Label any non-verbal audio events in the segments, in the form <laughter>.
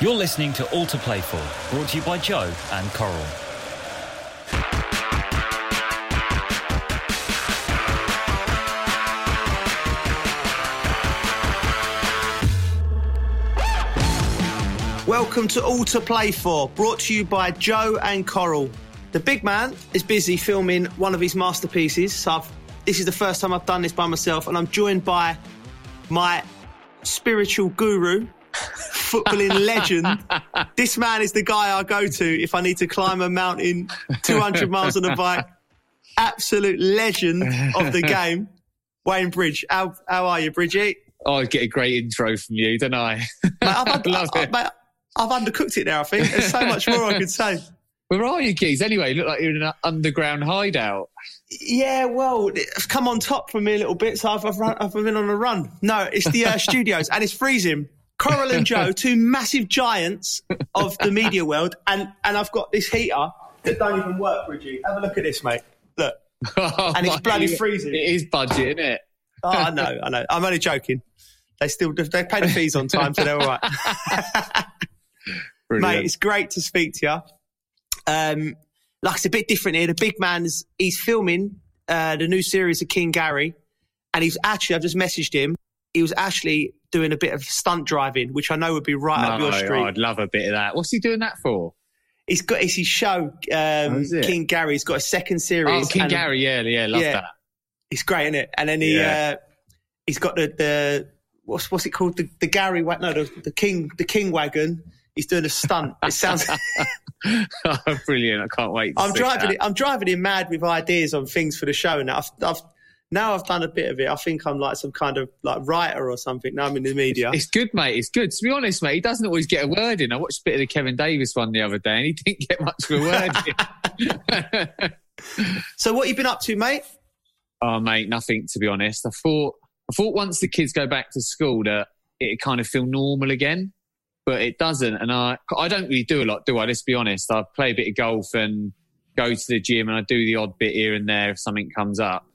You're listening to All to Play For, brought to you by Joe and Coral. Welcome to All to Play For, brought to you by Joe and Coral. The big man is busy filming one of his masterpieces. So I've, this is the first time I've done this by myself, and I'm joined by my spiritual guru, footballing legend. <laughs> This man is the guy I go to if I need to climb a mountain 200 miles on a bike. Absolute legend of the <laughs> game, Wayne Bridge. How, how are you, Bridgie? Oh, I get a great intro from you, don't I? Mate, I've, <laughs> Love I- it. mate, I've undercooked it now, I think. There's so much more I could say. Where are you, Keys? Anyway, you look like you're in an underground hideout. Yeah, well, it's come on top for me a little bit, so I've, I've, run, I've been on a run. No, it's the uh, studios, and it's freezing. Coral and <laughs> Joe, two massive giants of the media world, and, and I've got this heater that don't even work, Bridgie. Have a look at this, mate. Look. <laughs> And it's Oh, bloody freezing. It is budget, isn't it? Oh, I <laughs> know, I know. I'm only joking. They still they pay the fees on time, so they're all right. Mate, it's great to speak to you. Um, like it's a bit different here. The big man's he's filming uh, the new series of King Gary, and he's actually I've just messaged him. He was actually doing a bit of stunt driving, which I know would be right up your No, street. I'd love a bit of that. What's he doing that for? He's got it's his show. Um, it? King Gary. He's got a second series. Oh, series. King and Gary, yeah, yeah, love Yeah. that. It's great, isn't it? And then he Yeah. uh, he's got the the what's what's it called? The, the Gary no the, the King the King wagon. He's doing a stunt. It sounds. <laughs> Oh, Brilliant! I can't wait. To I'm driving that. it. I'm driving him mad with ideas on things for the show. Now I've, I've now I've done a bit of it. I think I'm like some kind of like writer or something. Now I'm in the media. It's good, mate. It's good. To be honest, mate, he doesn't always get a word in. I watched a bit of the Kevin Davies one the other day, and he didn't get much of a word in. <laughs> So what you been up to, mate? Oh, mate, nothing to be honest. I thought I thought once the kids go back to school that it kind of feel normal again, but it doesn't. And I I don't really do a lot, do I? Let's be honest. I play a bit of golf and go to the gym, and I do the odd bit here and there if something comes up.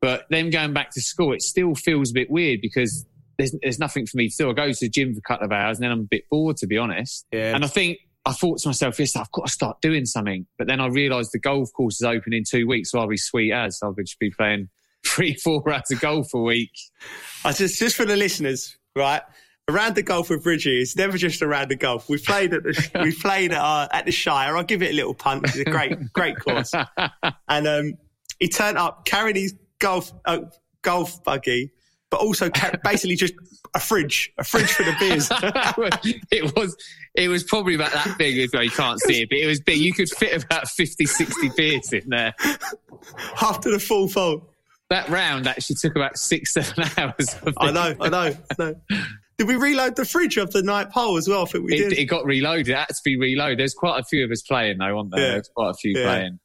But then going back to school, it still feels a bit weird because there's there's nothing for me to do. I go to the gym for a couple of hours, and then I'm a bit bored, to be honest. Yeah. And I think I thought to myself, yes, I've got to start doing something. But then I realised the golf course is open in two weeks, so I'll be sweet as. I'll just be playing <laughs> three, four hours of golf a week. I just just for the listeners, right? Around the golf with Bridgie, it's never just around the golf. We played at the we played at, uh, at the Shire. I'll give it a little punt. It's a great great course. <laughs> And um, he turned up carrying his golf uh, golf buggy, but also ca- <laughs> basically just a fridge, a fridge for the beers. <laughs> it was it was probably about that big. As well, you can't see it, but it was big. You could fit about 50, 60 beers in there. after the full full. That round actually took about six, seven hours. I <laughs> I know, I know, I know. Did we reload the fridge of the night pole as well? I think we It, did. it got reloaded. It had to be reloaded. There's quite a few of us playing though, aren't there? Yeah. There's quite a few Yeah. playing.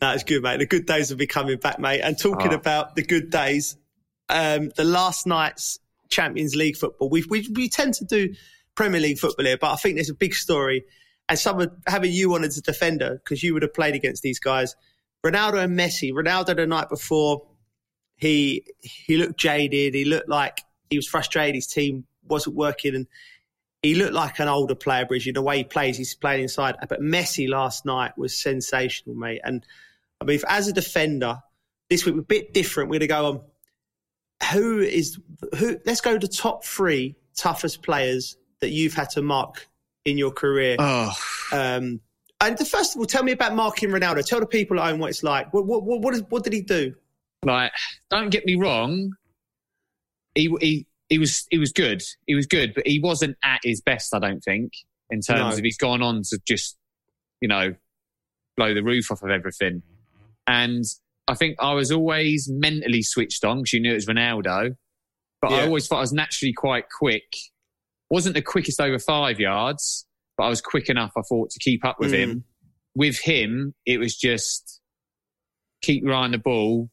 That's good, mate. The good days will be coming back, mate. And talking Oh. about the good days, um, the last night's Champions League football. We, we we tend to do Premier League football here, but I think there's a big story. And someone having you on as a defender because you would have played against these guys, Ronaldo and Messi. Ronaldo the night before, he he looked jaded. He looked like he was frustrated. His team wasn't working, and he looked like an older player, Bridget. The way he plays, he's playing inside. But Messi last night was sensational, mate. And I mean, if, as a defender, this week we're a bit different. We're going to go on. Who is who? Let's go to the top three toughest players that you've had to mark in your career. Oh, Um, and the, first of all, tell me about marking Ronaldo. Tell the people at home what it's like. What what what, what, is, what did he do? like don't get me wrong. He he he was he was good. He was good, but he wasn't at his best. I don't think in terms No. of he's gone on to just you know blow the roof off of everything. And I think I was always mentally switched on because you knew it was Ronaldo. But I always thought I was naturally quite quick. Wasn't the quickest over five yards, but I was quick enough, I thought, to keep up with Mm. him. With him, it was just keep your eye on the ball.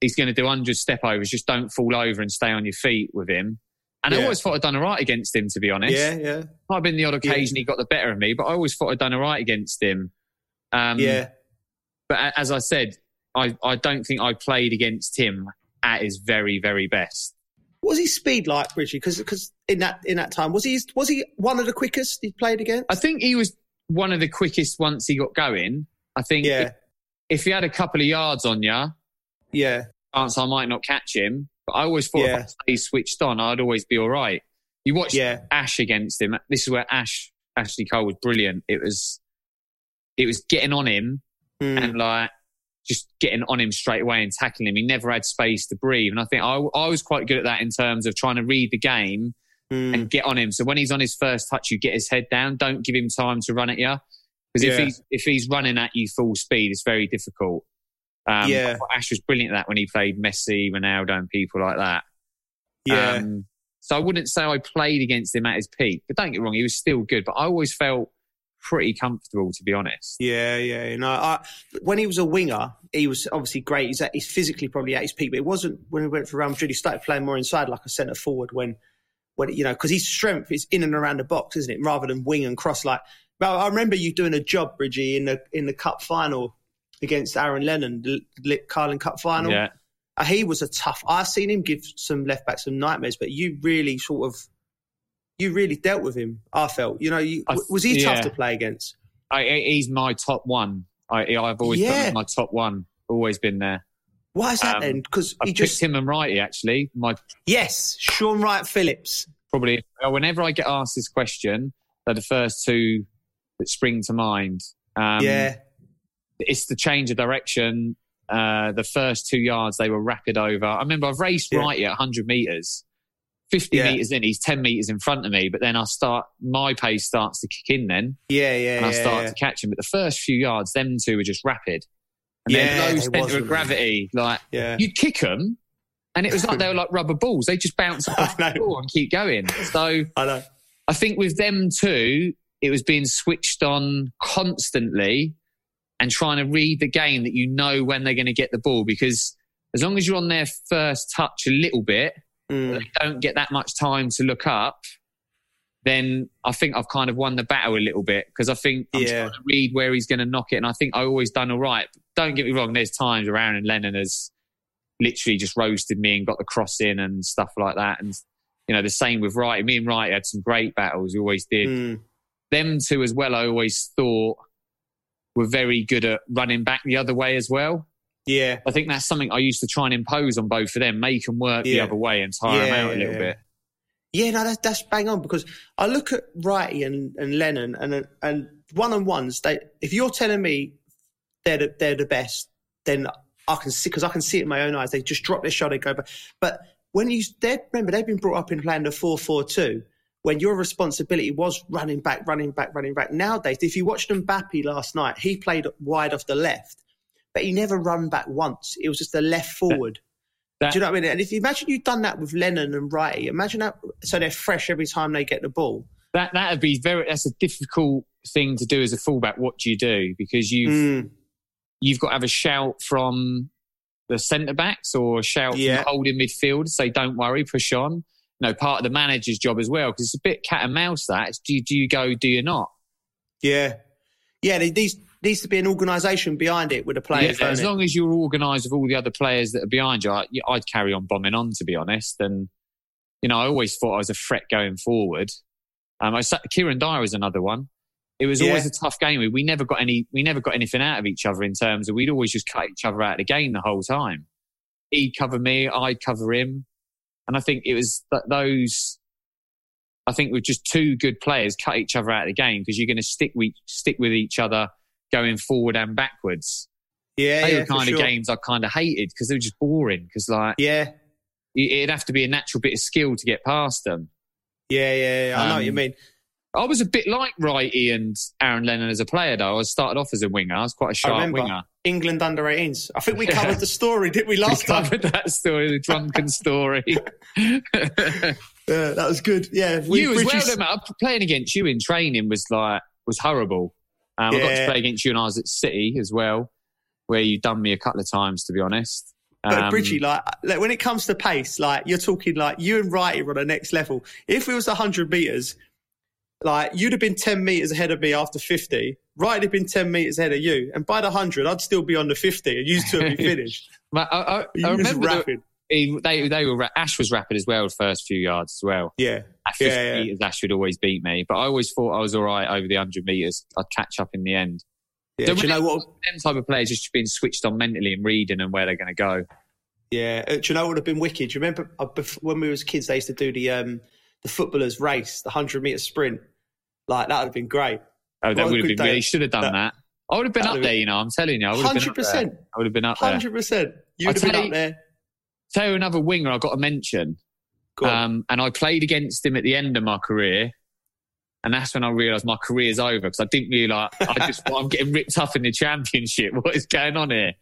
He's going to do 100 step overs. Just don't fall over and stay on your feet with him. And I always thought I'd done all right against him, to be honest. Yeah, yeah, Might have been the odd occasion he got the better of me, but I always thought I'd done all right against him. Um, yeah. But as I said, I, I don't think I played against him at his very, very best. What was his speed like, Bridgie? Because in that in that time was he was he one of the quickest he played against? I think he was one of the quickest once he got going. I think Yeah. if, if he had a couple of yards on you, Yeah, chance I might not catch him. But I always thought Yeah. if I switched on, I'd always be all right. You watched yeah, Ash against him. This is where Ash Ashley Cole was brilliant. It was it was getting on him Mm. and like just getting on him straight away and tackling him. He never had space to breathe. And I think I, I was quite good at that in terms of trying to read the game Mm. and get on him. So when he's on his first touch, you get his head down. Don't give him time to run at you. Because if Yeah. he's if he's running at you full speed, it's very difficult. Um, Yeah. Ash was brilliant at that when he played Messi, Ronaldo, and people like that. yeah. Um, so I wouldn't say I played against him at his peak, but don't get me wrong, he was still good. But I always felt pretty comfortable, to be honest. Yeah, yeah. You know, I, when he was a winger, he was obviously great. He's, at, he's physically probably at his peak, but it wasn't when he went for Real Madrid. He started playing more inside, like a centre forward. When, when you know, because his strength is in and around the box, isn't it? Rather than wing and cross. Like, but I remember you doing a job, Bridgie, in the in the cup final against Aaron Lennon, the Carling Cup final. Yeah, Uh, he was a tough. I've seen him give some left back some nightmares, but you really sort of, you really dealt with him. I felt, you know, you, I- was he tough to play against? I, he's my top one. I, I've always Yeah. as my top one. Always been there. Why is that Um, then? Because I he picked just him and Wrighty actually. My yes, Shaun Wright-Phillips. probably whenever I get asked this question, they're the first two that spring to mind. Um, yeah, it's the change of direction. Uh, the first two yards they were rapid over. I remember I've raced Yeah. Wrighty at 100 meters. 50 Yeah. meters in, he's 10 meters in front of me, but then I start, my pace starts to kick in then, yeah, yeah, and I yeah, start yeah. to catch him. But the first few yards, them two were just rapid. And Yeah, centre wasn't. of gravity. Like, yeah. you'd kick them, and it was like they were like <laughs> rubber balls. They just bounce off the ball and keep going. So I know. I think with them two, it was being switched on constantly and trying to read the game that you know when they're going to get the ball because as long as you're on their first touch a little bit, Mm. they don't get that much time to look up, then I think I've kind of won the battle a little bit because I think I'm Yeah. trying to read where he's going to knock it. And I think I always done all right. Don't get me wrong, there's times where Aaron Lennon has literally just roasted me and got the cross in and stuff like that. And, you know, the same with Wright. Me and Wright had some great battles. We always did Mm. them two as well, I always thought were very good at running back the other way as well. Yeah, I think that's something I used to try and impose on both of them, make them work the other way and tire them Yeah, out a little yeah. bit. yeah. No, that's that's bang on because I look at Wrighty and, and Lennon and and one on ones. They if you're telling me they're the, they're the best, then I can see because I can see it in my own eyes. They just drop their shot and go back. But when you they remember they've been brought up in playing the four four two. When your responsibility was running back, running back, running back. Nowadays, if you watched Mbappe last night, he played wide off the left, but he never run back once. It was just a left forward. That- Do you know what I mean? And if you imagine you've done that with Lennon and Wrighty, imagine that. So they're fresh every time they get the ball. That that'd be very. That's a difficult thing to do as a fullback. What do you do? Because you've Mm, you've got to have a shout from the centre backs or a shout Yeah. from the holding midfield. Say, don't worry, push on. You know, part of the manager's job as well because it's a bit cat and mouse. That It's do you, do you go? Do you not? yeah, yeah. There needs to be an organisation behind it with the players. Yeah, as it? long as you're organised with all the other players that are behind you, I, I'd carry on bombing on, to be honest. And, you know, I always thought I was a threat going forward. Um, I sat, Kieran Dyer was another one. It was always a tough game. We, we never got any, we never got anything out of each other in terms of we'd always just cut each other out of the game the whole time. He'd cover me, I'd cover him. And I think it was th- those, I think with just two good players cut each other out of the game because you're going to stick with, stick with each other going forward and backwards yeah, they yeah, were kind of sure. games I kind of hated because they were just boring. Because like Yeah, it- it'd have to be a natural bit of skill to get past them. yeah, yeah. yeah. I know what you Um, mean. I was a bit like Wrighty and Aaron Lennon as a player, though. I started off as a winger. I was quite a sharp remember. winger. England under 18s. I think we Yeah. <laughs> covered the story, didn't we, We last time? covered that story, the drunken <laughs> story. Yeah, that was good. Yeah, we, you as well, though. Playing against you in training was like was horrible. Um, I got to play against you and I was at City as well, where you done me a couple of times, to be honest. But Um, Bridgie, like, like when it comes to pace, like you're talking like you and Wrighty are on the next level. If it was 100 meters, like you'd have been 10 meters ahead of me after 50. Wrighty'd have been 10 meters ahead of you, and by the 100, I'd still be on the 50, and you two would be <laughs> finished. I, I, I was remember the- rapid. He, they they were Ash was rapid as well the first few yards as well. Yeah, At 50 Yeah, yeah. meters, Ash would always beat me, but I always thought I was all right over the 100 meters. I'd catch up in the end. yeah. So Do you know what? Them type of players just being switched on mentally and reading and where they're going to go. Yeah, uh, do you know what would have been wicked? Do you remember uh, when we was kids? They used to do the um the footballers race, the hundred meter sprint. Like that would have been great. Oh, that What would have been. day. He should have done That- that. I would have been up there, you know. I'm telling you, I would have been Hundred up there. I would have been up there. hundred percent. You would have been up there. Tell you another winger I got to mention. Go on. Um, and I played against him at the end of my career. And that's when I realised my career's over because I didn't realise I just <laughs> I'm getting ripped up in the championship. <laughs> What is going on here?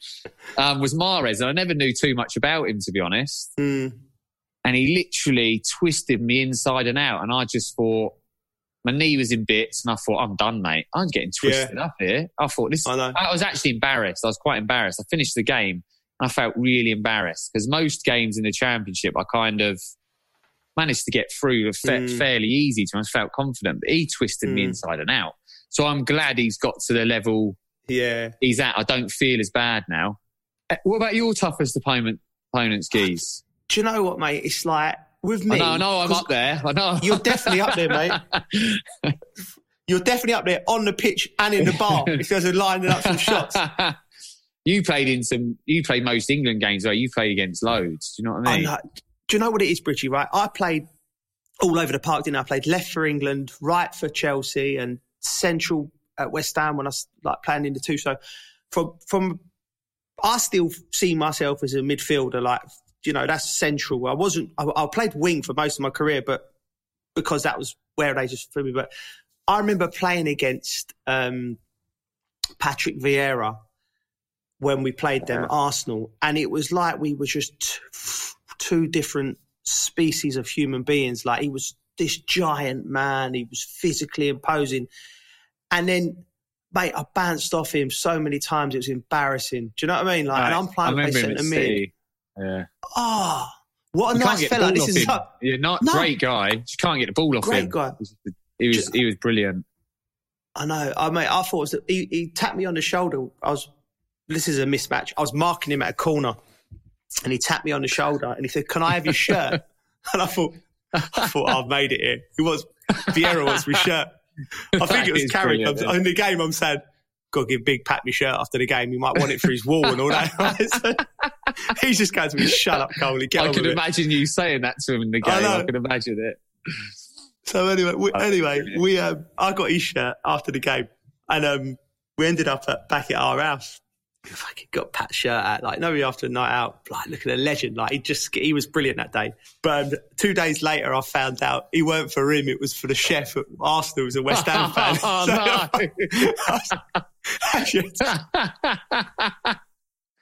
Um, was Mahrez, and I never knew too much about him to be honest. Mm. And he literally twisted me inside and out, and I just thought my knee was in bits, and I thought I'm done, mate. I'm getting twisted up here. I thought this. I. I was actually embarrassed. I was quite embarrassed. I finished the game. I felt really embarrassed because most games in the championship, I kind of managed to get through Mm. fairly easy to. I felt confident, but he twisted me Mm. inside and out. So I'm glad he's got to the level Yeah. he's at. I don't feel as bad now. Uh, What about your toughest opponent? Opponents, Geese. Do you know what, mate? It's like with me. I know I am up there. I know. You're definitely up there, mate. <laughs> You're definitely up there on the pitch and in the bar if there's a lining up some shots. <laughs> you played in some. You played most England games, where you played against loads. Do you know what I I mean? know. Do you know what it is, Bridgie? Right, I played all over the park. Didn't I? I played left for England, right for Chelsea, and central at West Ham when I was like playing in the two. So from from, I still see myself as a midfielder. Like you know, that's central. I wasn't. I, I played wing for most of my career, but because that was where they just threw me. But I remember playing against um, Patrick Vieira when we played them Arsenal, and it was like we were just t- two different species of human beings. Like he was this giant man, he was physically imposing, and then. Mate, I bounced off him so many times it was embarrassing. Do you know what I mean? Like, and I'm playing him centre mid. Yeah. Oh, what a You nice fella! This is so, You're not No. great guy. You can't get the ball off Great him. Great guy. He was he was brilliant. I know. I mate, I thought it was, he, he tapped me on the shoulder. I was. This is a mismatch. I was marking him at a corner, and he tapped me on the shoulder, and he said, "Can I have your shirt?" <laughs> and I thought, I thought I've made it here. He was Vieira was my shirt. I think it was Carrick. In the game, I'm saying, "Got to give Big Pat my shirt after the game. He might want it for his wall and all that." <laughs> He's just going to be, "Shut up, Coley. Get I could with it." imagine you saying that to him in the game. I, could imagine it. So anyway, we, anyway, we um, I got his shirt after the game, and um, we ended up at, back at our house. Fucking got Pat's shirt out, like nobody after a night out, like looking a legend. Like he just he was brilliant that day. But um, two days later, I found out he weren't for him; it was for the chef at Arsenal, who's a West Ham <laughs> fan. Oh, So- no. <laughs>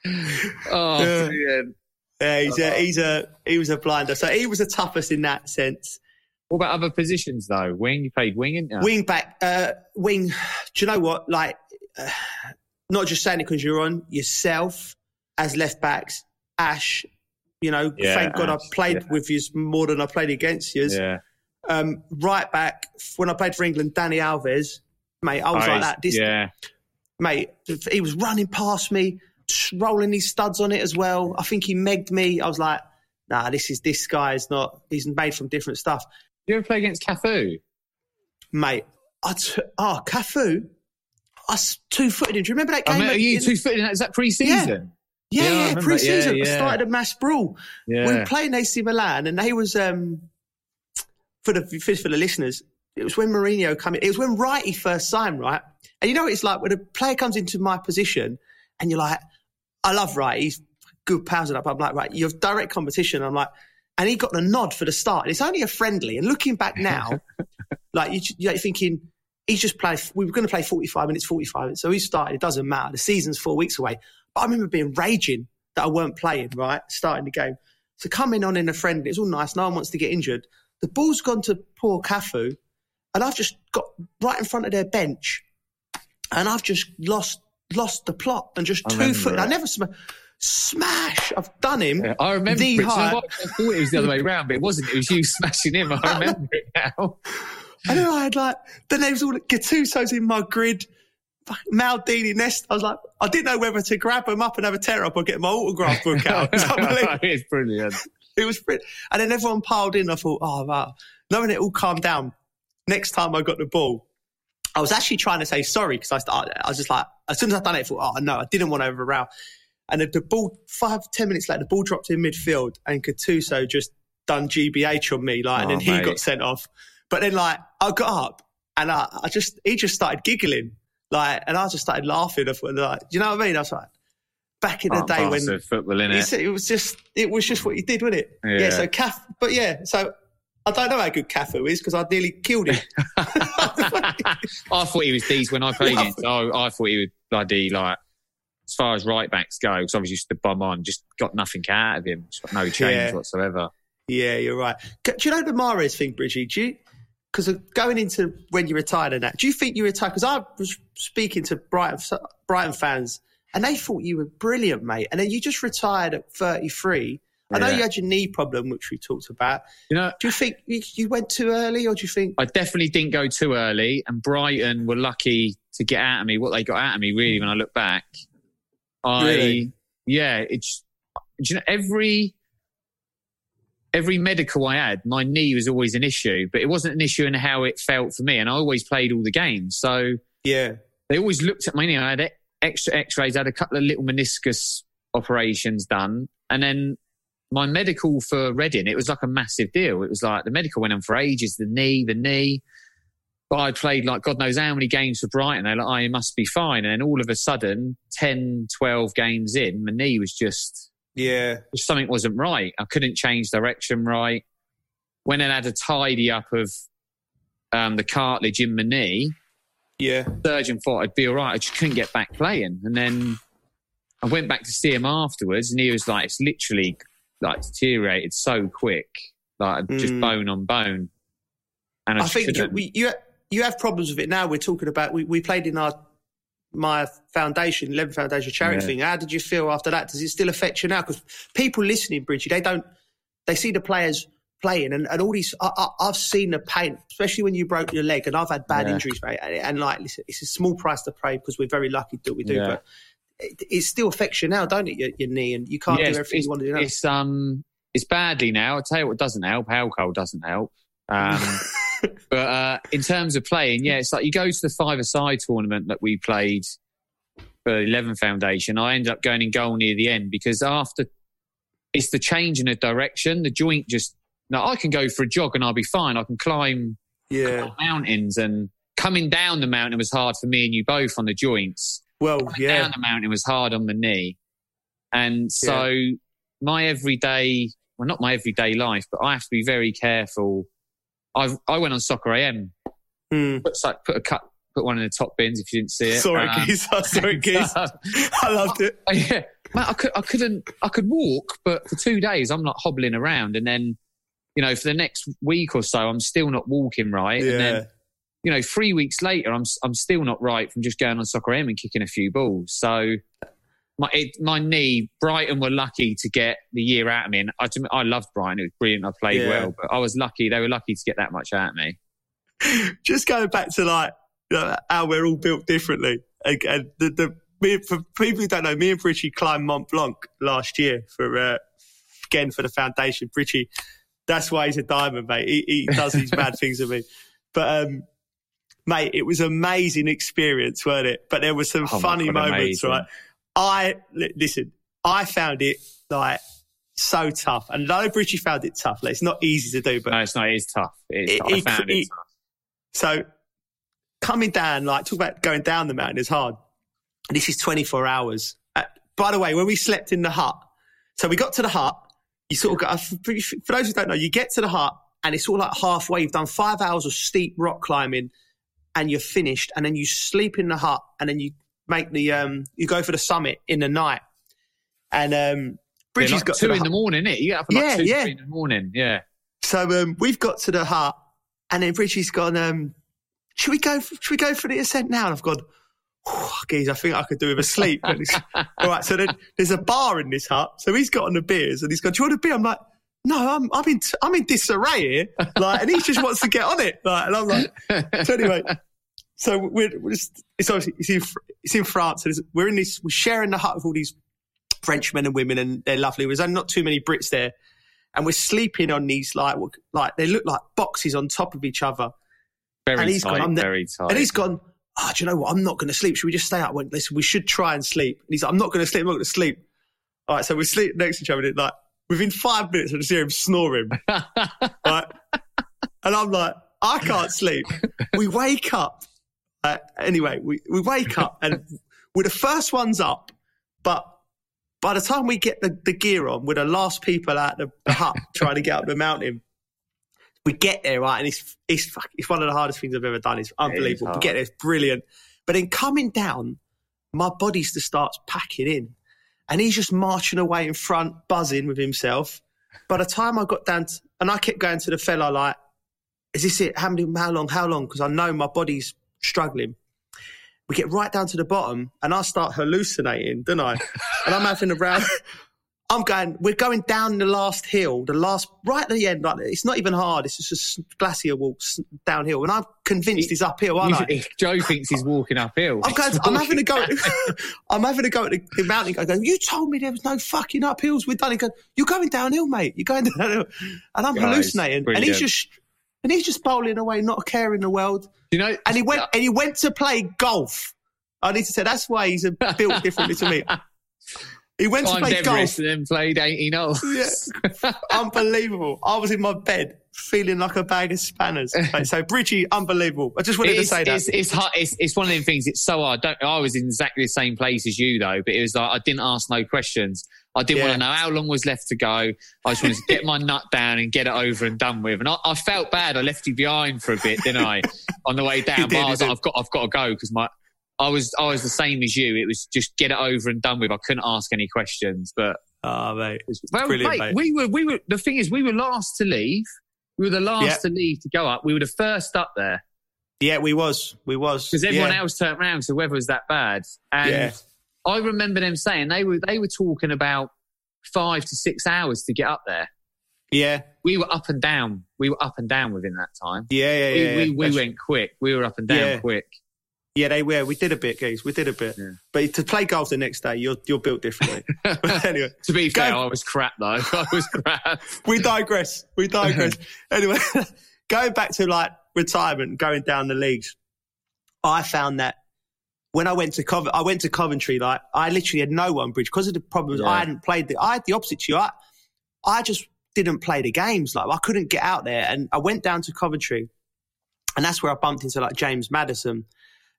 <laughs> Oh, Yeah. brilliant. yeah, he's a, he's a he was a blinder. So he was the toughest in that sense. What about other positions though? Wing, you played wing, didn't you? Wing back, uh, wing. <sighs> Do you know what? Like, uh, not just saying it because you're on yourself as left backs. Ash, you know, Yeah, thank God Ash, I played yeah. with you more than I played against you. Yeah. Um, right back when I played for England, Dani Alves, mate, I was Oh, like that. This, yeah. mate, he was running past me, rolling his studs on it as well. I think he megged me. I was like, nah, this is this guy is not. He's made from different stuff. You ever play against Cafu? mate. I t- oh, Cafu, I two footed him. Do you remember that I game? are at- you two footed? Is that pre-season? yeah, Yeah, I yeah, pre-season. yeah, I yeah. started a mass brawl. Yeah. We were playing AC Milan, and they was um for the for the listeners. It was when Mourinho came in. It was when Wrighty first signed, right? And you know, what it's like when a player comes into my position, and you're like, I love Wrighty. He's good pals and up. I'm like, right, you have direct competition. I'm like, and he got the nod for the start. And it's only a friendly. And looking back now, <laughs> like you, you're thinking he's just played. We were going to play 45 minutes, 45 minutes. So he started. It doesn't matter. The season's four weeks away. But I remember being raging that I weren't playing. Right, starting the game. So coming on in a friendly, it's all nice. No one wants to get injured. The ball's gone to poor Cafu, and I've just got right in front of their bench, and I've just lost lost the plot and just I two foot. I never sm- smash. I've done him. Yeah, I remember. it. Do you know high. what? I thought it was the other way around, but it wasn't. It was you <laughs> smashing him. I remember it now. <laughs> And then I had like, the was all Gattuso's in my grid. Maldini Nesta. I was like, I didn't know whether to grab him up and have a tear up or get my autograph book out. <laughs> It was <laughs> unbelievable. it's brilliant. It was brilliant. And then everyone piled in. I thought, oh, wow. Knowing it all calmed down. Next time I got the ball, I was actually trying to say sorry because I, started, I was just like, as soon as I'd done it, I thought, oh, no, I didn't want to over row. And the ball, five, ten minutes later, the ball dropped in midfield and Gattuso just done GBH on me, like, Oh, and then he got sent off. But then, like, I got up and I, I just, he just started giggling, like, and I just started laughing. I thought, like, you know what I mean? I was like, back in the day when football, he said it was just, it was just what he did, wasn't it? Yeah. so Caf, but yeah, so I don't know how good Cafu is because I nearly killed him. <laughs> <laughs> I thought he was decent when I played Yeah. him. So <laughs> oh, I thought he was bloody like, as far as right backs go, because obviously just the bum on, just got nothing out of him, no change Yeah. whatsoever. Yeah, you're right. Do you know the Mahrez thing, Bridgie? Do you? Because going into when you retired and that, do you think you retired? Because I was speaking to Brighton Brighton fans, and they thought you were brilliant, mate. And then you just retired at 33. I know you had your knee problem, which we talked about. You know, Do you think you, you went too early, or do you think? I definitely didn't go too early, and Brighton were lucky to get out of me what they got out of me. Really, when I look back, I Really? yeah, it's do you know every every medical I had, my knee was always an issue, but it wasn't an issue in how it felt for me, and I always played all the games, so Yeah, they always looked at my knee. I had extra X-rays, I had a couple of little meniscus operations done, and then my medical for Reading, it was like a massive deal. It was like the medical went on for ages, the knee, the knee. But I played like God knows how many games for Brighton. They're like, oh, you must be fine. And then all of a sudden, 10, 12 games in, my knee was just, yeah, something wasn't right. I couldn't change direction right. When I had a tidy up of um, the cartilage in my knee, yeah, surgeon thought I'd be all right. I just couldn't get back playing. And then I went back to see him afterwards, and he was like, it's literally like deteriorated so quick, like just Mm. bone on bone. And I, I think you, we, you you have problems with it now. We're talking about we, we played in our my foundation, Eleven Foundation charity Yeah. thing. How did you feel after that? Does it still affect you now? Because people listening, Bridgie, they don't they see the players playing and, and all these. I, I, I've seen the pain, especially when you broke your leg, and I've had bad Yeah. injuries, mate. And, and like, listen, it's a small price to pay because we're very lucky that we do, Yeah. but. It, it still affects you now, don't it? Your, your knee, and you can't do everything you want to do now. It's um, it's badly now. I'll tell you what doesn't help. Alcohol doesn't help. Um, <laughs> but uh, in terms of playing, yeah, it's like you go to the five-a-side tournament that we played for Eleven Foundation. I ended up going in goal near the end because after it's the change in the direction, the joint just. Now I can go for a jog and I'll be fine. I can climb Yeah. mountains and coming down the mountain was hard for me and you both on the joints Well, down yeah. the mountain was hard on the knee. And so my everyday, well, not my everyday life, but I have to be very careful. I I went on Soccer AM, Hmm. put, so- put a cut, put one in the top bins if you didn't see it. Sorry, Um, geez. <laughs> Sorry, geez. so- I loved it. <laughs> yeah, Mate, I, could, I couldn't, I could walk, but for two days I'm like hobbling around, and then, you know, for the next week or so, I'm still not walking right, yeah. and then you know, three weeks later, I'm I'm still not right from just going on soccer AM and kicking a few balls. So my it, my knee, Brighton were lucky to get the year out of me, and I I loved Brighton. It was brilliant. I played Yeah. well, but I was lucky. They were lucky to get that much out of me. <laughs> just going back to like you know, how we're all built differently. Again, the, the me, for people who don't know, me and Bridgie climbed Mont Blanc last year for uh, again for the foundation. Bridgie, that's why he's a diamond, mate. He, he does these mad things with me, but um, mate, it was an amazing experience, weren't it? But there were some Oh funny God, moments, amazing. right? I listen. I found it like so tough, and no Bridgie found it tough. Like, it's not easy to do, but No, it's not. It is tough. It is It- tough. I found it. it- tough. so coming down, like talk about going down the mountain is hard. This is 24 hours. Uh, by the way, when we slept in the hut, so we got to the hut, you sort of got, for for those who don't know, you get to the hut and it's all like halfway. You've done five hours of steep rock climbing and you're finished. And then you sleep in the hut and then you make the, um, you go for the summit in the night. And, um, Yeah, Bridgie's like got two the in hut. the morning. It you get up at like Yeah, two yeah. three in the morning. Yeah. So um, we've got to the hut, and then Bridgie's gone. Um, should we go? Should we go for the ascent now? And I've gone. Oh, geez, I think I could do with a sleep. <laughs> All right, so then there's a bar in this hut. So he's got on the beers, and he's gone. Do you want a beer? I'm like, no, I'm I'm in I'm in disarray here. Like, and he just wants to get on it. Like, and I'm like, so anyway, so we're, we're just, it's obviously it's in, it's in France. And it's, we're in this. We're sharing the hut with all these French men and women, and they're lovely. There's only not too many Brits there, and we're sleeping on these like like they look like boxes on top of each other. Very and he's tight, gone, "I'm very tight. And he's gone. Oh, do you know what? I'm not going to sleep. Should we just stay up? I went, listen, we should try and sleep. And he's like, I'm not going to sleep. I'm not going to sleep. All right, so we sleep next to each other. And like within five minutes, I just hear him snoring. <laughs> right, and I'm like, I can't sleep. We wake up. Uh, anyway, we, we wake up and <laughs> we're the first ones up, but by the time we get the, the gear on, we're the last people out the, the hut <laughs> trying to get up the mountain. We get there, right? And it's, it's, it's one of the hardest things I've ever done. It's unbelievable. we get there, it's brilliant. But then coming down, my body just starts packing in. And he's just marching away in front, buzzing with himself. By the time I got down, to, and I kept going to the fella like, is this it? How many, how long, how long? Because I know my body's struggling. We get right down to the bottom and I start hallucinating, don't I? <laughs> and I'm having a round. I'm going, we're going down the last hill, the last, right at the end. Like, it's not even hard. It's just a glacier walk downhill. And I'm convinced he's uphill, aren't I? Joe thinks he's walking uphill. I'm, going I'm having to go. <laughs> I'm having to go at the, the mountain. I go, you told me there was no fucking uphills. We're done. He goes, you're going downhill, mate. You're going downhill. And I'm Guys, hallucinating. And he's just, and he's just bowling away, not a care in the world. You know, And he went, and he went to play golf. I need to say that's why he's built differently to me. <laughs> He went to play Everest golf. and then played 18 holes. Yeah. <laughs> Unbelievable. I was in my bed feeling like a bag of spanners. <laughs> Mate, So Bridgie, unbelievable. I just wanted to It's, say that. it's, it's, hard, it's, it's one of them things. It's so hard. Don't, I was in exactly the same place as you, though, but it was like I didn't ask no questions. I didn't Yeah. want to know how long was left to go. I just wanted to get my <laughs> nut down and get it over and done with. And I, I felt bad. I left you behind for a bit, didn't I? <laughs> On the way down, did, but I was like, I've got, I've got to go because my, I was, I was the same as you. It was just get it over and done with. I couldn't ask any questions, but Oh, mate. well, brilliant, mate, mate. we were, we were. The thing is, we were last to leave. We were the last Yeah. to leave to go up. We were the first up there Yeah, we was. We was. because everyone yeah. else turned around. So the weather was that bad, and Yeah. I remember them saying they were they were talking about five to six hours to get up there. Yeah. We were up and down. We were up and down within that time. Yeah, yeah, We, yeah. we, we went quick. We were up and down quick. Yeah, they were. We did a bit, guys. We did a bit. Yeah. But to play golf the next day, you're you're built differently. <laughs> <laughs> anyway, To be Go- fair, I was crap though. <laughs> I was crap. we digress. We digress. anyway, going back to like retirement, and going down the leagues, I found that when I went to Cov- I went to Coventry, like I literally had no one bridge because of the problems. Yeah. I hadn't played the. I had the opposite to you. I, I just didn't play the games. Like I couldn't get out there, and I went down to Coventry, and that's where I bumped into like James Maddison.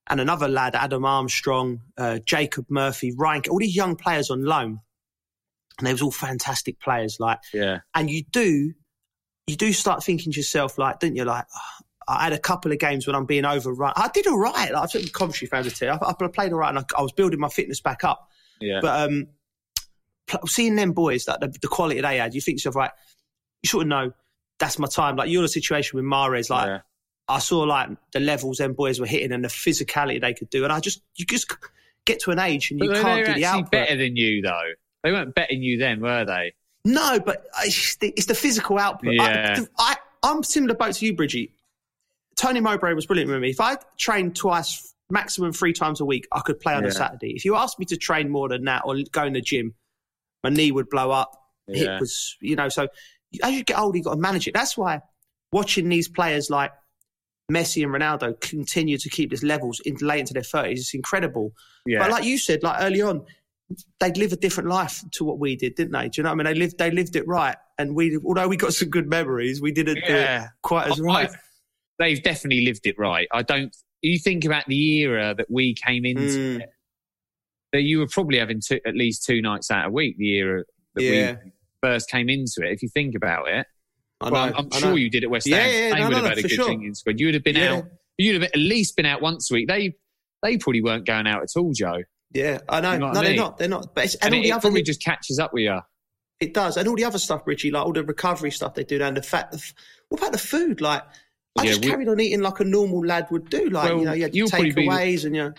And another lad, Adam Armstrong, uh, Jacob Murphy, Ryan, all these young players on loan, and they was all fantastic players. Like, Yeah. and you do you do start thinking to yourself like didn't you like "Oh, I had a couple of games when I'm being overrun. I did all right. Like, I took the Coventry fans to tell. I, I played all right and I, I was building my fitness back up. Yeah. But um, seeing them boys, like the, the quality they had, you think to yourself, right, you sort of know that's my time. Like you're in a situation with Mahrez, like yeah. I saw like the levels them boys were hitting and the physicality they could do. And I just, you just get to an age and you But can't do the output. better than you though. They weren't better than you then, were they? No, but it's, the- it's the physical output. Yeah. I, I'm similar boat to you, Bridgie. Tony Mowbray was brilliant with me. If I trained twice, maximum three times a week, I could play on Yeah. a Saturday. If you asked me to train more than that or go in the gym, my knee would blow up. Yeah. Hip was, you know, so as you get older, you've got to manage it. That's why watching these players like Messi and Ronaldo continue to keep these levels into late into their 30s It's incredible. Yeah. But like you said, like early on, they'd live a different life to what we did, didn't they? Do you know what I mean? They lived, they lived it right, and we, although we got some good memories, we didn't do it quite as I- right. they've definitely lived it right. I don't. You think about the era that we came into. Mm. that you were probably having two, at least two nights out a week. The era that Yeah. we first came into it. If you think about it, I well, know, I'm, I'm sure know. you did at West Ham. yeah, they no, would no, have no, had a good sure. drinking squad. You would have been Yeah. out. You'd have at least been out once a week. They they probably weren't going out at all, Joe. Yeah, I know. You know no, I they're not. They're not. But it's, and, And, all it, the it other probably just catches up with you. it does, and all the other stuff, Richie, like all the recovery stuff they do, and the fact. Of, what about the food? Like, I Yeah, just we- carried on eating like a normal lad would do. Like, Well, you know, you had you'll your probably be- takeaways, and you.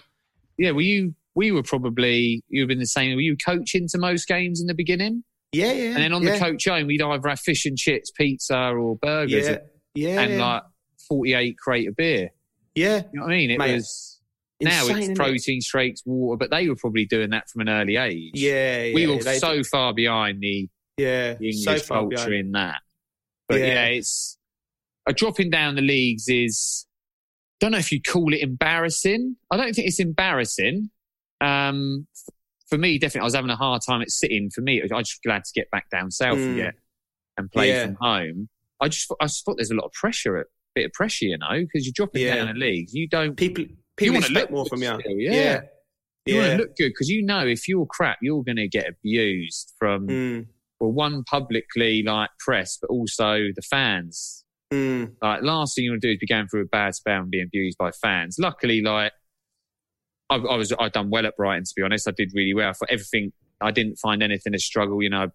Yeah, were you? We were probably you've been the same. Were you coaching to most games in the beginning? Yeah, yeah. And then on yeah, the coach home, we'd either have fish and chips, pizza, or burgers, Yeah, yeah, and like forty-eight crate of beer. Yeah. You know what I mean? It Mate, was now it's protein shakes, water, but they were probably doing that from an early age. Yeah, yeah. we were so far behind the, yeah, the English so far culture behind. in that. But Yeah. it's a dropping down the leagues is. Don't know if you call it embarrassing. I don't think it's embarrassing. Um, for me, definitely, I was having a hard time at sitting. For me, I was just glad to get back down south Mm. again and play Yeah. from home. I just, thought- I just thought there's a lot of pressure, a bit of pressure, you know, because you're dropping Yeah. down the leagues. You don't People, people wanna look more from you. still, yeah. yeah. you want to look good because you know if you're crap, you're going to get abused from Mm, well, one publicly like press, but also the fans. mm, Like last thing you want to do is be going through a bad spell and being abused by fans. Luckily, like I, I was, I done well at Brighton. To be honest, I did really well. For everything, I didn't find anything a struggle. You know, I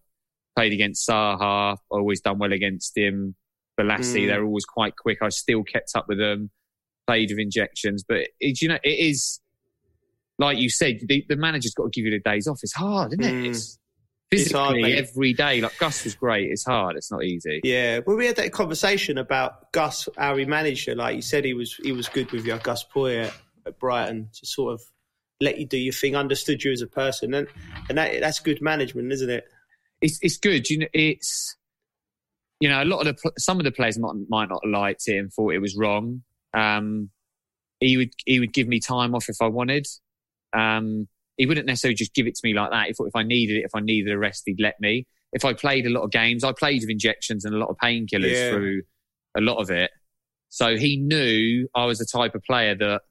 played against Saha, always done well against him. Balassi, Mm. they're always quite quick. I still kept up with them. Played with injections, but it, you know, it is like you said. The, the manager's got to give you the days off. It's hard, isn't it? Mm. It's It's physically hard, every day. Like Gus was great. It's hard. It's not easy. yeah. Well, we had that conversation about Gus, how he managed it. Like you said, he was he was good with you, Gus Poyet at, Brighton, to sort of let you do your thing, understood you as a person, and and that that's good management, isn't it? it's it's good. You know, it's you know a lot of the some of the players might might not have liked it and thought it was wrong. Um, he would he would give me time off if I wanted. Um, he wouldn't necessarily just give it to me like that. If if I needed it, if I needed a rest, he'd let me. If I played a lot of games, I played with injections and a lot of painkillers Yeah. through a lot of it. So he knew I was the type of player that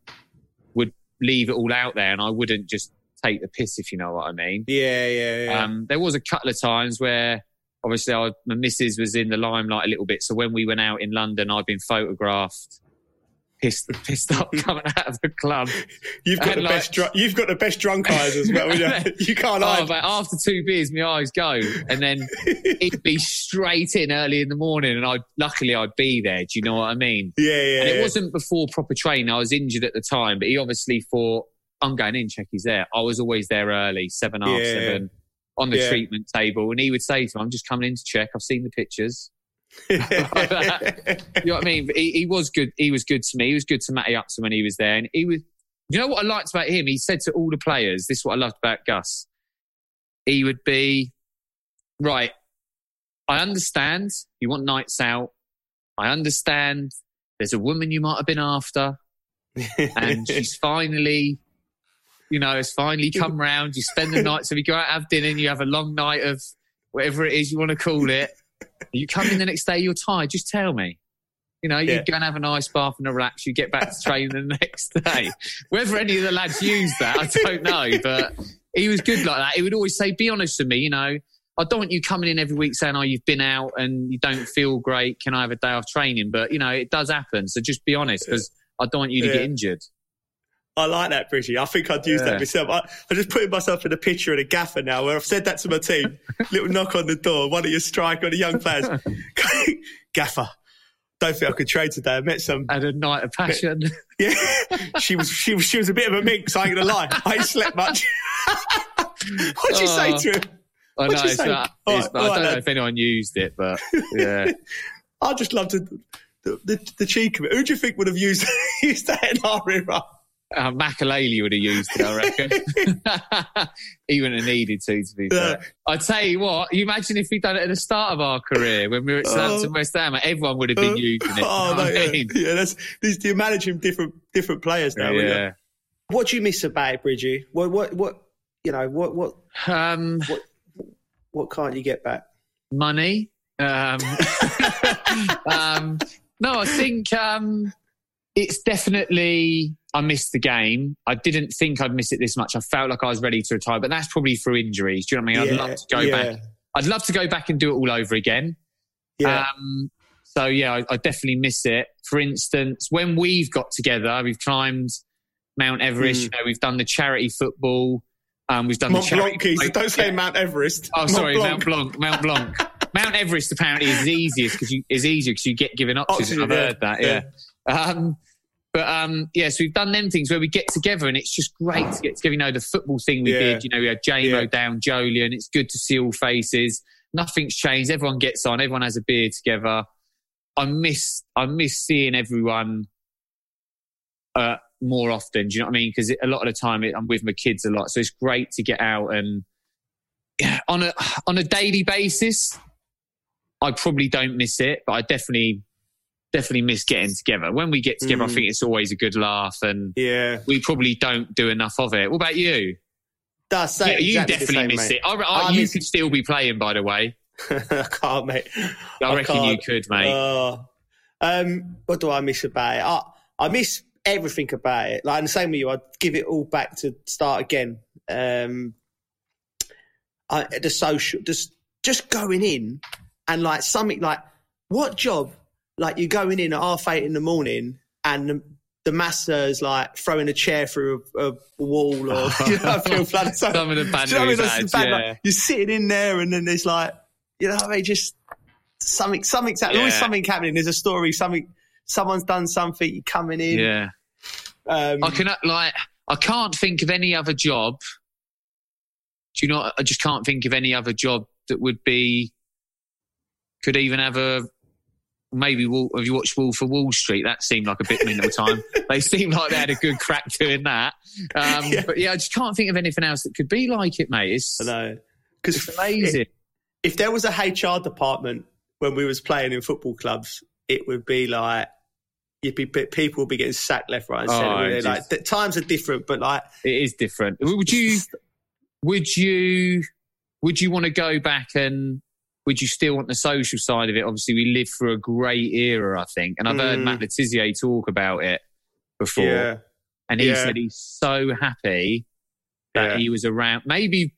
leave it all out there, and I wouldn't just take the piss, if you know what I mean. Yeah, yeah, yeah. Um, there was a couple of times where obviously I, my missus was in the limelight a little bit. So when we went out in London, I'd been photographed, pissed, <laughs> pissed up <laughs> coming out of the club. you've got and the like- best. Dr- you've got the best drunk eyes as well. You, <laughs> you can't Oh, hide. but after two beers, my eyes go, and then it'd be straight in early in the morning, and I luckily I'd be there. Do you know what I mean? yeah, yeah. And it yeah. wasn't before proper training. I was injured at the time, but he obviously thought, I'm going in, check he's there. I was always there early, seven, half Yeah. seven, on the Yeah. treatment table. And he would say to me, I'm just coming in to check. I've seen the pictures. <laughs> You know what I mean? He, he was good. He was good to me. He was good to Matty Upson when he was there. And he was, you know what I liked about him? He said to all the players, this is what I loved about Gus. He would be, right, I understand you want nights out. I understand there's a woman you might have been after <laughs> and she's finally, you know, has finally come round. You spend the night, so you go out have dinner and you have a long night of whatever it is you want to call it. You come in the next day, you're tired. Just tell me. You know, you Yeah. go and have a nice bath and a relax. You get back to training the <laughs> next day. Whether any of the lads use that, I don't know. But he was good like that. He would always say, "Be honest with me." You know, I don't want you coming in every week saying, "Oh, you've been out and you don't feel great. Can I have a day off training?" But you know, it does happen. So just be honest because I don't want you to Yeah. get injured. I like that, Bridgie. I think I'd use Yeah. that myself. I, I'm just putting myself in a picture of a gaffer now where I've said that to my team. <laughs> Little knock on the door, one of your striker, the young players. <laughs> gaffer, don't think I could trade today. I met some. Had a night of passion. <laughs> Yeah, she was she was she was a bit of a mix. I ain't gonna lie. I ain't slept much. What'd you say Oh. to him? I know. It's not, it's- right, I don't right, know then. if anyone used it, but yeah. I just loved the the, the, the cheek of it. Who do you think would have used used that in our era? Uh, Makelele would have used it, I reckon. <laughs> he wouldn't have needed to, to be fair. I tell you what, you imagine if we'd done it at the start of our career when we were at Southampton, Oh. West Ham, everyone would have been Uh, using it. <laughs> Oh, what I mean? yeah. that's you're managing different different players now. yeah. What do you miss about it, Bridgie? What what what you know? What what Um, what can't you get back? money. Um, <laughs> um, no, I think um, it's definitely. I missed the game. I didn't think I'd miss it this much. I felt like I was ready to retire, but that's probably through injuries. Do you know what I mean? I'd Yeah, love to go yeah. back. I'd love to go back and do it all over again. Yeah, Um, so yeah, I, I definitely miss it. For instance, when we've got together, we've climbed Mount Everest. Mm. You know, we've done the charity football. Um, we've done Mont the charity. Blanc, keys. like- Don't say yeah. Mount Everest. Oh, Mont sorry, Blanc. Mount Blanc. Mount Blanc. <laughs> Mount Everest apparently is easiest because you is easier because you get given oxygen. Oxygen, I've yeah. heard that. Yeah. Um, but um, yeah, so we've done them things where we get together and it's just great to get together. You know, the football thing we Yeah. did. You know, we had JMO Yeah. down, Jolian. It's good to see all faces. Nothing's changed. Everyone gets on. Everyone has a beer together. I miss I miss seeing everyone uh, more often. Do you know what I mean? Because a lot of the time it, I'm with my kids a lot, so it's great to get out and yeah, on a on a daily basis. I probably don't miss it, but I definitely definitely miss getting together. When we get together, I Mm. think it's always a good laugh, and Yeah, we probably don't do enough of it. What about you? that's Yeah, that, you exactly the definitely miss it. I, I, I you miss- could still be playing, by the way. <laughs> I can't, mate. I, reckon you can't. could, mate. Oh. um, what do I miss about it? I, I miss everything about it. Like, and the same with you, I'd give it all back to start again. Um, I, the social, just just going in and like something like what job? Like you're going in at half eight in the morning and the, the is like throwing a chair through a, a wall or <laughs> you know, I feel flooded. So, Some of the do you know what I mean? boundaries That's the ads, bad, yeah. like, you're sitting in there and then there's like, you know what I mean? Just something, something's happening. Always Yeah. something happening. There's a story, something, someone's done something, you're coming in. yeah. Um, I can like I can't think of any other job. Do you know? I just can't think of any other job that would be could even have a maybe. Have you watched Wolf of Wall Street? That seemed like a bit mental time. <laughs> They seemed like they had a good crack doing that. Um, Yeah. But yeah, I just can't think of anything else that could be like it, mate. It's, I know. Because it's amazing. if there was a HR department when we was playing in football clubs, it would be like, you'd be, people would be getting sacked left, right and Oh, centre. like, the times are different, but like, it is different. Would you? Would you? Would you want to go back and? Would you still want the social side of it? Obviously, we lived through a great era, I think, and I've heard Mm. Matt Le Tissier talk about it before, yeah, and he Yeah. said he's so happy that Yeah. he was around. Maybe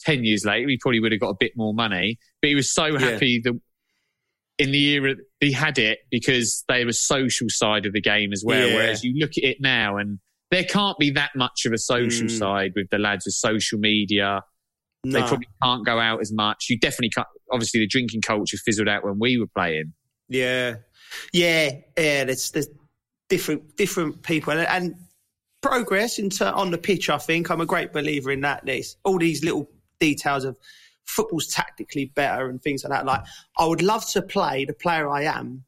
ten years later, he probably would have got a bit more money, but he was so happy that in the era he had it because they were social side of the game as well. Whereas you look at it now, and there can't be that much of a social Mm. side with the lads with social media. They probably can't go out as much. You definitely can't. Obviously, the drinking culture fizzled out when we were playing. Yeah, yeah, yeah. There's there's different different people and, and progress into on the pitch. I think I'm a great believer in that. There's all these little details of football's tactically better and things like that. Like I would love to play the player I am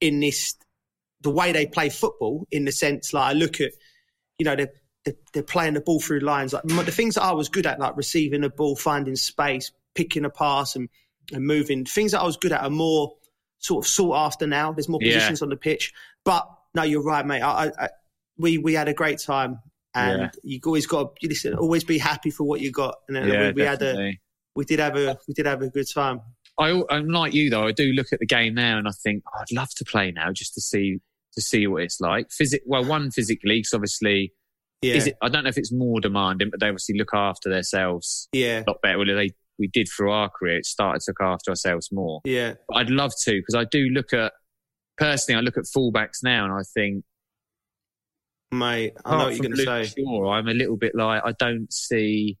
in this the way they play football. In the sense, like I look at you know they're they're, they're playing the ball through lines. Like the things that I was good at, like receiving the ball, finding space, picking a pass, and and moving. Things that I was good at are more sort of sought after now. There's more Yeah. positions on the pitch. But no, you're right, mate. I, I, we we had a great time, and Yeah. you always got to listen. Always be happy for what you got. And then we, we had a we did have a we did have a good time. I, I'm like you though. I do look at the game now and I think oh, I'd love to play now just to see to see what it's like. Physic, well, one physically, because obviously, Yeah, is it? I don't know if it's more demanding, but they obviously look after themselves yeah, a lot better. Well, they we did through our career. It started to look after ourselves more. yeah, But I'd love to because I do look at personally. I look at fullbacks now and I think mate. I know what you're going to say. Sure, I'm a little bit like I don't see,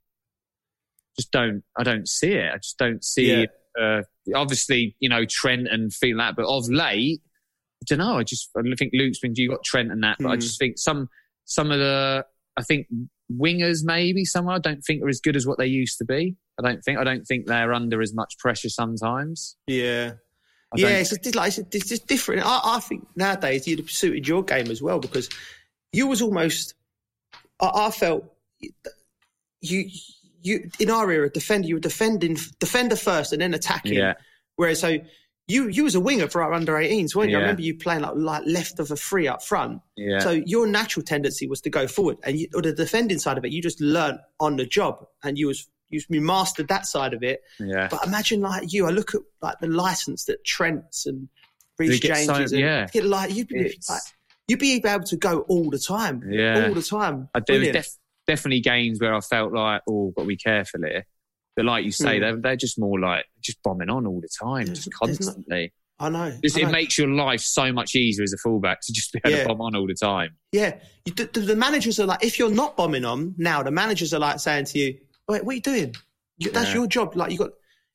just don't. I don't see it. I just don't see. Yeah. Uh, obviously, you know Trent and feel that, but of late, I don't know. I just I think Luke's been. You got Trent and that, but I Hmm. just think some some of the. I think wingers maybe somewhere. I don't think are as good as what they used to be. I don't think. I don't think they're under as much pressure sometimes. Yeah. I yeah, it's just, like, it's just different. I, I think nowadays you'd have suited your game as well because you was almost. I, I felt you you in our era defender you were defending defender first and then attacking. yeah, Whereas so you you was a winger for our under 18s, weren't you? I remember you playing like like left of a free up front. yeah. So your natural tendency was to go forward, and you, or the defending side of it, you just learnt on the job, and you was you, you mastered that side of it. yeah. But imagine like you, I look at like the license that Trent's and Reece get so- and yeah. get like you'd be It's- like you'd be able to go all the time, Yeah. all the time. I, there was def- definitely games where I felt like, oh, got to be careful here. But like you say, Mm. they're, they're just more like just bombing on all the time, There's- just constantly. I know. Just, I it makes your life so much easier as a fullback to just be able Yeah. to bomb on all the time. yeah, the, the, the managers are like, if you're not bombing on now, the managers are like saying to you, "Wait, what are you doing? You, that's Yeah. your job. Like you got,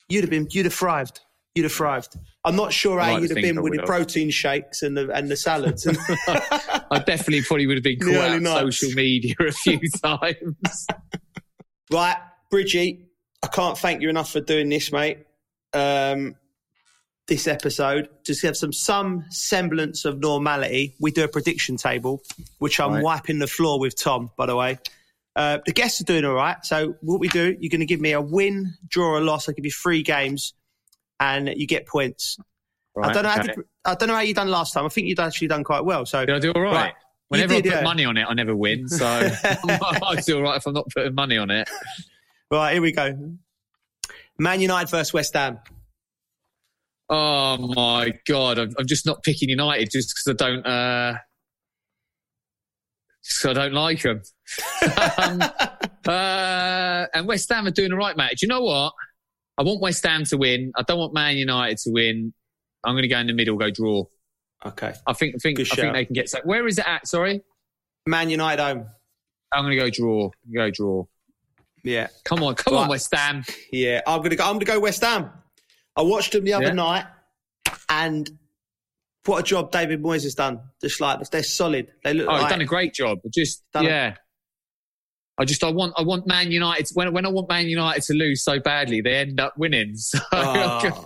you'd have been, you'd have thrived. You'd have thrived. I'm not sure how like you'd have been with the protein shakes and the and the salads. <laughs> I definitely probably would have been caught out on social media a few <laughs> times. Right, Bridgie, I can't thank you enough for doing this, mate. Um, this episode just to have some some semblance of normality. We do a prediction table, which I'm Right. wiping the floor with Tom. By the way, uh, the guests are doing all right. So what we do, you're going to give me a win, draw, or loss. I'll give you three games, and you get points. I don't know. How okay. to, I don't know how you done last time. I think you'd actually done quite well. So Did I do all right? Right. Whenever did, I put yeah. money on it, I never win. So <laughs> <laughs> I do all right if I'm not putting money on it. Right, here we go. Man United versus West Ham. Oh my god, I'm, I'm just not picking United just because I don't. Uh, 'cause I don't like them. <laughs> um, uh, and West Ham are doing all right, mate. Do you know what? I want West Ham to win. I don't want Man United to win. I'm going to go in the middle, go draw. Okay. I think. I think. Good I think they can get. So, where is it at? Sorry, Man United home. I'm going to go draw. Go draw. Yeah. Come on, come Right. on, West Ham. Yeah, I'm gonna go. I'm gonna go West Ham. I watched them the other Yeah. night, and what a job David Moyes has done. Just like they're solid. They look Oh, like done a great job. Just Done a- yeah. I just I want I want Man United when when I want Man United to lose so badly they end up winning. <laughs> So, Oh.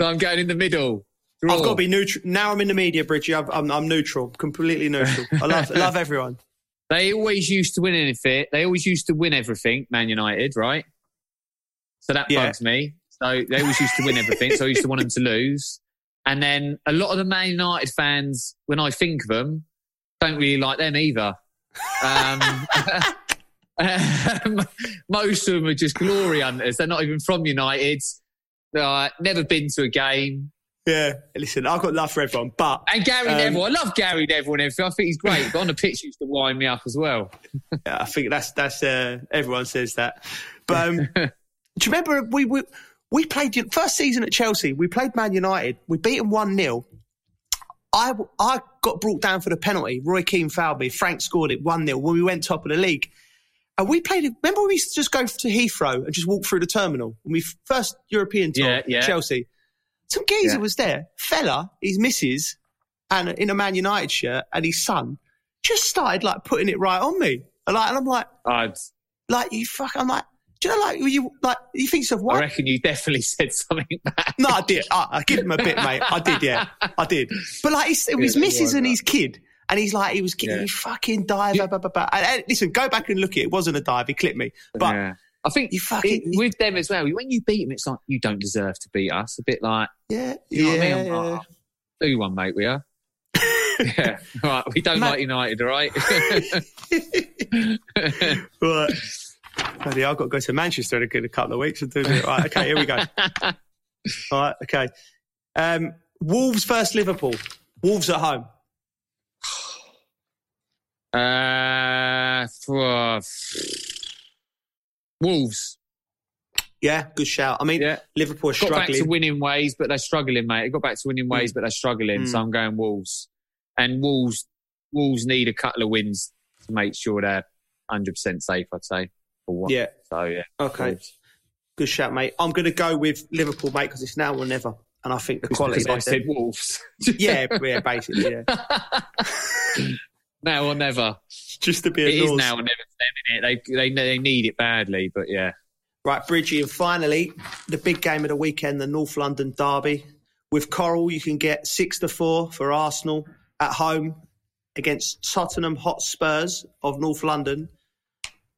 so I'm going in the middle. Draw. I've got to be neutral. Now I'm in the media, Bridgie. I'm, I'm, I'm neutral, completely neutral. I love, <laughs> love everyone. They always used to win anything. They always used to win everything. Man United, right? So that Yeah. bugs me. So they always used to win everything. so I used to want them to lose. And then a lot of the Man United fans, when I think of them, don't really like them either. Um, <laughs> most of them are just glory hunters. They're not even from United. Uh, never been to a game. Yeah, listen, I've got love for everyone, but And Gary Um, Neville, I love Gary Neville and everything. I think he's great. But on the pitch, he used to wind me up as well. <laughs> yeah, I think that's that's uh, everyone says that. But um, <laughs> do you remember we, we we played first season at Chelsea? We played Man United. We beat them one 0 I I got brought down for the penalty. Roy Keane fouled me. Frank scored it one 0 when we went top of the league. And we played. Remember, we used to just go to Heathrow and just walk through the terminal when we first European tour, Yeah, yeah. Chelsea. Some geezer Yeah. was there, fella, his missus, and in a Man United shirt, and his son just started like putting it right on me. And, like, and I'm like, I'd, like you fuck. I'm like, do you know, like you like you think so? I reckon you definitely <laughs> said something bad. No, I did. I, I give him a bit, mate. I did, yeah, I did. But like, it's, it was Yeah, missus and right. his kid, and he's like, he was getting Yeah. fucking dive. Blah, blah, blah, blah. And, and listen, go back and look at it. It wasn't a dive. He clipped me, but yeah. I think you fucking- it- with them as well. When you beat them, it's like you don't deserve to beat us. A bit like yeah, you know yeah. what I mean? I'm like, "Oh, do one, mate. We are. <laughs> <laughs> yeah, right. We don't like United, right? <laughs> right. Bloody, I've got to go to Manchester in a couple of weeks and do it. Right, okay, here we go. All right, okay. Um, Wolves versus Liverpool. Wolves at home. <sighs> uh, for, <sighs> Wolves Yeah, good shout. I mean, Yeah. Liverpool are got back to struggling. winning ways, but they're struggling, mate. They got back to winning ways, but they're struggling. So Mm. I'm going Wolves, and Wolves. Wolves need a couple of wins to make sure they're 100 percent safe. I'd say. For one. Yeah, So yeah. okay. Wolves. Good shout, mate. I'm going to go with Liverpool, mate, because it's now or never. And I think the quality. I said Wolves. yeah, yeah, basically, yeah. <laughs> <laughs> now or never. Just to be a It is now or never for them, innit? They, they they need it badly, but yeah. Right, Bridgie, and finally, the big game of the weekend, the North London Derby. With Coral, you can get six to four for Arsenal at home against Tottenham Hotspurs of North London,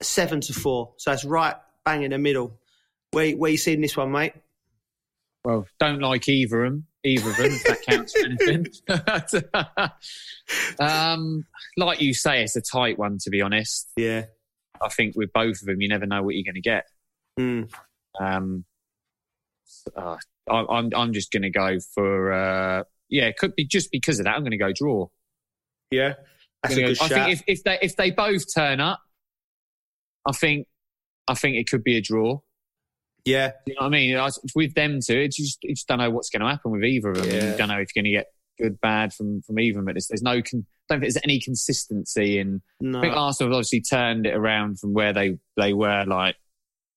seven to four. So it's right bang in the middle. Where where you seeing this one, mate? Well, don't like either of them. Either of them, if that counts for anything. <laughs> um, like you say, it's a tight one. To be honest, Yeah. I think with both of them, you never know what you're going to get. Mm. Um, uh, I, I'm I'm just going to go for uh, yeah. It could be just because of that. I'm going to go draw. Yeah. That's a good go- I think if, if they if they both turn up, I think I think it could be a draw. Yeah. You know what I mean? With them two, it's just, you just don't know what's going to happen with either of them. Yeah. You don't know if you're going to get good, bad from from either of them. But there's, there's no, con- don't think there's any consistency. And No. I think Arsenal have obviously turned it around from where they they were like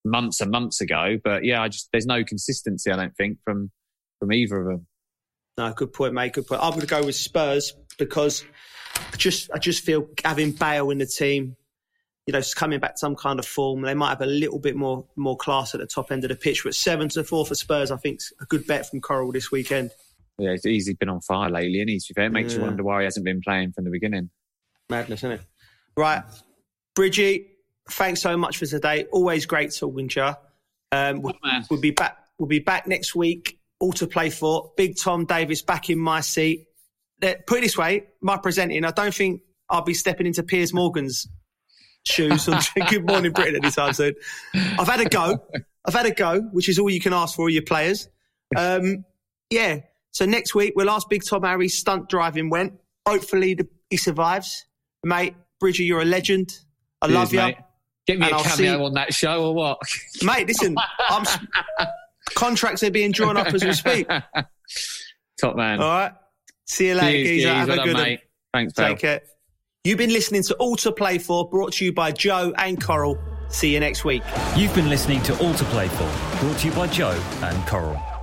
months and months ago. But yeah, I just there's no consistency. I don't think from from either of them. No, good point, mate. Good point. I'm going to go with Spurs because I just I just feel having Bale in the team, you know, coming back to some kind of form. They might have a little bit more more class at the top end of the pitch. But seven to four for Spurs, I think, is a good bet from Coral this weekend. Yeah, he's been on fire lately, and he's fair. It makes yeah. you wonder why he hasn't been playing from the beginning. Madness, isn't it? Right, Bridgie, thanks so much for today. Always great talking to you. Um, we'll, we'll, be back. We'll be back next week. All to play for. Big Tom Davis back in my seat. Put it this way, my presenting. I don't think I'll be stepping into Piers Morgan's shoes on <laughs> Good Morning Britain anytime soon. I've had a go. I've had a go, which is all you can ask for all your players. Um, yeah. So next week we'll ask Big Tom how his stunt driving went. Hopefully the, he survives, mate. Bridger, you're a legend. I Cheers, love you. Mate. Get me and a cameo on that show or what? Mate, listen, I'm, contracts are being drawn up as we speak. <laughs> Top man. All right. See you later, Cheers, Have well a good one. Thanks, Take care. You've been listening to All to Play For, brought to you by Joe and Coral. See you next week. You've been listening to All to Play For, brought to you by Joe and Coral.